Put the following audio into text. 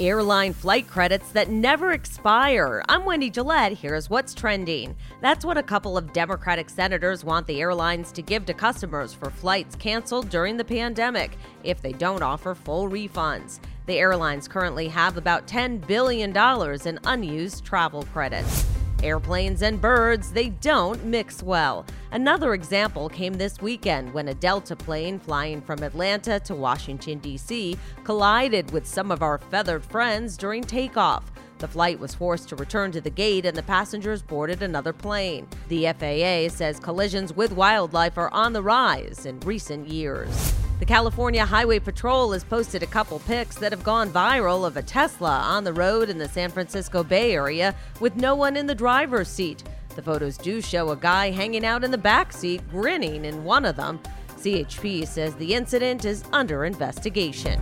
Airline flight credits that never expire. I'm Wendy Gillette. Here's what's trending. That's what a couple of Democratic senators want the airlines to give to customers for flights canceled during the pandemic if they don't offer full refunds. The airlines currently have about $10 billion in unused travel credits. Airplanes and birds, they don't mix well. Another example came this weekend when a Delta plane flying from Atlanta to Washington, D.C., collided with some of our feathered friends during takeoff. The flight was forced to return to the gate and the passengers boarded another plane. The FAA says collisions with wildlife are on the rise in recent years. The California Highway Patrol has posted a couple pics that have gone viral of a Tesla on the road in the San Francisco Bay Area with no one in the driver's seat. The photos do show a guy hanging out in the back seat, grinning in one of them. CHP says the incident is under investigation.